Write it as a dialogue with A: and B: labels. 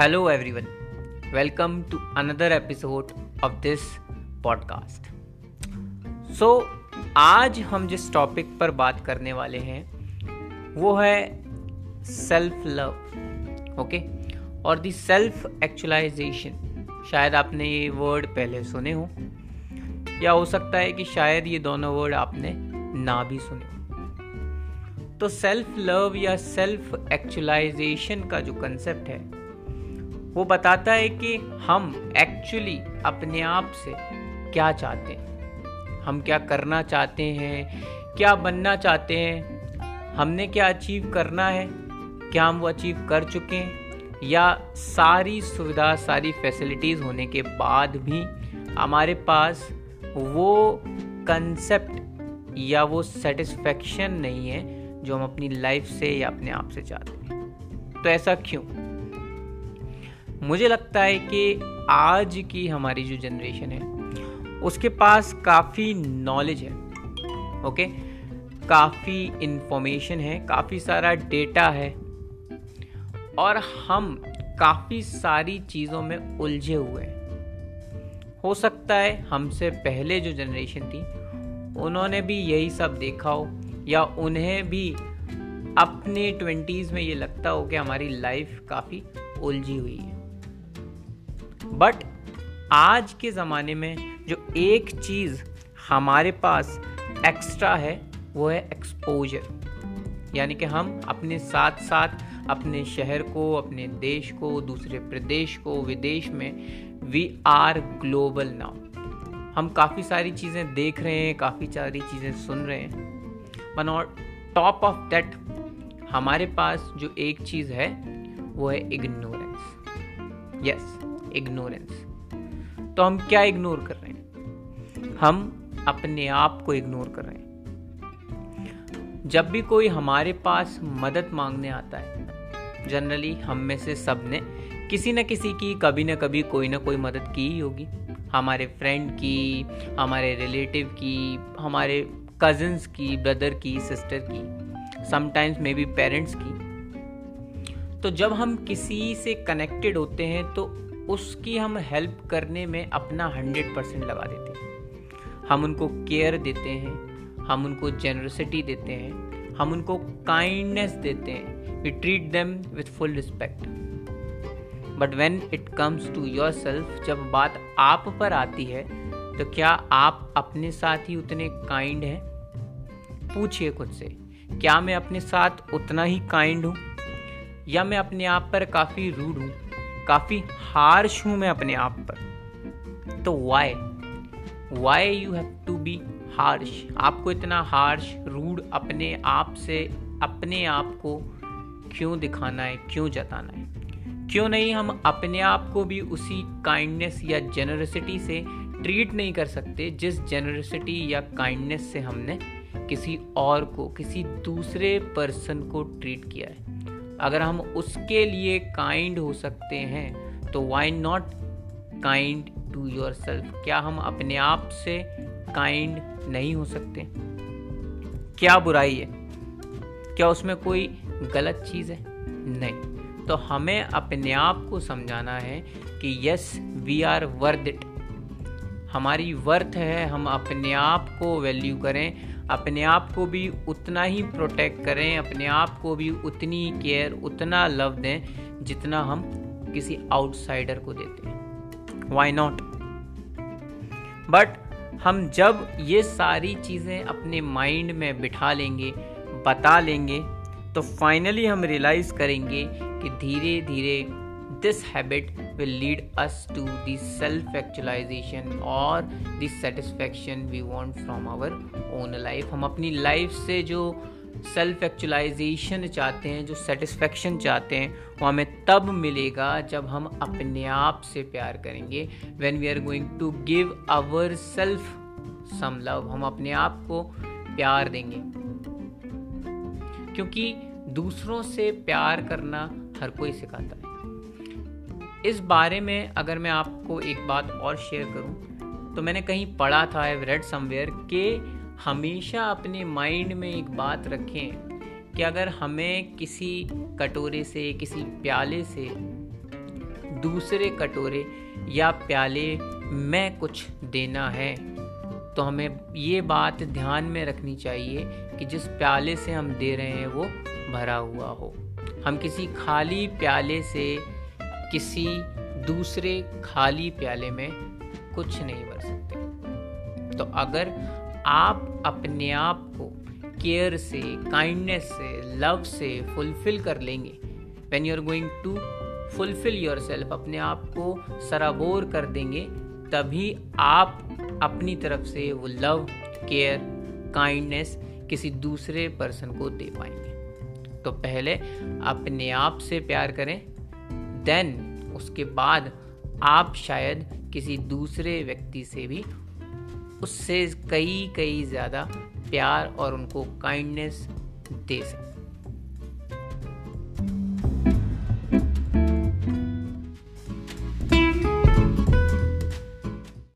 A: Hello, everyone. Welcome to another episode of this podcast. So, आज हम जिस topic पर बात करने वाले हैं वो है सेल्फ लव ओके और दी सेल्फ एक्चुअलाइजेशन शायद आपने ये वर्ड पहले सुने हो या हो सकता है कि शायद ये दोनों वर्ड आपने ना भी सुने हो तो सेल्फ लव या सेल्फ एक्चुअलाइजेशन का जो कंसेप्ट है वो बताता है कि हम एक्चुअली अपने आप से क्या चाहते हैं? हम क्या करना चाहते हैं? क्या बनना चाहते हैं? हमने क्या अचीव करना है? क्या हम वो अचीव कर चुके हैं? या सारी सुविधा, सारी फैसिलिटीज़ होने के बाद भी हमारे पास वो कंसेप्ट या वो सेटिस्फेक्शन नहीं है जो हम अपनी लाइफ से या अपने आप से चाहते हैं। तो ऐसा क्यों? मुझे लगता है कि आज की हमारी जो जनरेशन है, उसके पास काफ़ी नॉलेज है ओके काफ़ी इन्फॉर्मेशन है, काफ़ी सारा डेटा है, और हम काफ़ी सारी चीज़ों में उलझे हुए हैं। हो सकता है हमसे पहले जो जनरेशन थी, उन्होंने भी यही सब देखा हो, या उन्हें भी अपने ट्वेंटीज़ में ये लगता हो कि हमारी लाइफ काफ़ी उलझी हुई है। बट आज के ज़माने में जो एक चीज़ हमारे पास एक्स्ट्रा है, वो है एक्सपोजर यानी कि हम अपने साथ साथ अपने शहर को, अपने देश को, दूसरे प्रदेश को, विदेश में वी आर ग्लोबल नाउ हम काफ़ी सारी चीज़ें देख रहे हैं, काफ़ी सारी चीज़ें सुन रहे हैं. वन और टॉप ऑफ़ दैट हमारे पास जो एक चीज़ है, वो है इग्नोरेंस यस इग्नोरेंस। तो हम क्या इग्नोर कर रहे हैं? हम अपने आप को इग्नोर कर रहे हैं। जब भी कोई हमारे पास मदद मांगने आता है, जनरली हम में से सबने किसी न किसी की, कभी ना कभी कोई ना कोई मदद की ही होगी। हमारे फ्रेंड की, हमारे रिलेटिव की, हमारे कजिन्स की ब्रदर की सिस्टर की समटाइम्स मे बी पेरेंट्स की। तो जब हम किसी से कनेक्टेड होते हैं तो उसकी हम हेल्प करने में अपना हंड्रेड परसेंट लगा देते हैं। हम उनको केयर देते हैं, हम उनको जेनरसिटी देते हैं, हम उनको काइंडनेस देते हैं। We treat them with full respect but when it comes to yourself जब बात आप पर आती है तो क्या आप अपने साथ ही उतने काइंड हैं? पूछिए खुद से, क्या मैं अपने साथ उतना ही काइंड हूँ? या मैं अपने आप पर काफ़ी रूड हूँ? काफ़ी हार्श हूँ मैं अपने आप पर। तो why why you have to be harsh आपको इतना हार्श रूड अपने आप से, अपने आप को क्यों दिखाना है, क्यों जताना है? क्यों नहीं हम अपने आप को भी उसी काइंडनेस या जेनरसिटी से ट्रीट नहीं कर सकते, जिस जेनरसिटी या काइंडनेस से हमने किसी और को, किसी दूसरे पर्सन को ट्रीट किया है? अगर हम उसके लिए काइंड हो सकते हैं तो why not kind to yourself क्या हम अपने आप से काइंड नहीं हो सकते? क्या बुराई है? क्या उसमें कोई गलत चीज़ है? नहीं। तो हमें अपने आप को समझाना है कि yes we are worth it हमारी वर्थ है, हम अपने आप को वैल्यू करें अपने आप को भी उतना ही प्रोटेक्ट करें, अपने आप को भी उतनी केयर उतना लव दें जितना हम किसी आउटसाइडर को देते हैं। वाई नॉट बट हम जब ये सारी चीज़ें अपने माइंड में बिठा लेंगे, बता लेंगे तो फाइनली हम रियलाइज़ करेंगे कि धीरे धीरे this habit will lead us to the self actualization और the satisfaction we want from our own life. हम अपनी लाइफ से जो सेल्फ एक्चुलाइजेशन चाहते हैं, जो सेटिस्फेक्शन चाहते हैं, वो हमें तब मिलेगा जब हम अपने आप से प्यार करेंगे। When we are going to give ourselves some love हम अपने आप को प्यार देंगे। क्योंकि दूसरों से प्यार करना हर कोई सिखाता है। इस बारे में अगर मैं आपको एक बात और शेयर करूँ तो मैंने कहीं पढ़ा था आई रेड समवेयर कि हमेशा अपने माइंड में एक बात रखें कि अगर हमें किसी कटोरे से, किसी प्याले से, दूसरे कटोरे या प्याले में कुछ देना है तो हमें ये बात ध्यान में रखनी चाहिए कि जिस प्याले से हम दे रहे हैं, वो भरा हुआ हो। हम किसी खाली प्याले से किसी दूसरे खाली प्याले में कुछ नहीं भर सकते। तो अगर आप अपने आप को केयर से काइंडनेस से लव से फुलफिल कर लेंगे when you are going to fulfil yourself अपने आप को सराबोर कर देंगे, तभी आप अपनी तरफ़ से वो लव केयर काइंडनेस किसी दूसरे पर्सन को दे पाएँगे। तो पहले अपने आप से प्यार करें देन उसके बाद आप शायद किसी दूसरे व्यक्ति से भी उससे कई कई ज़्यादा प्यार और उनको काइंडनेस दे सकते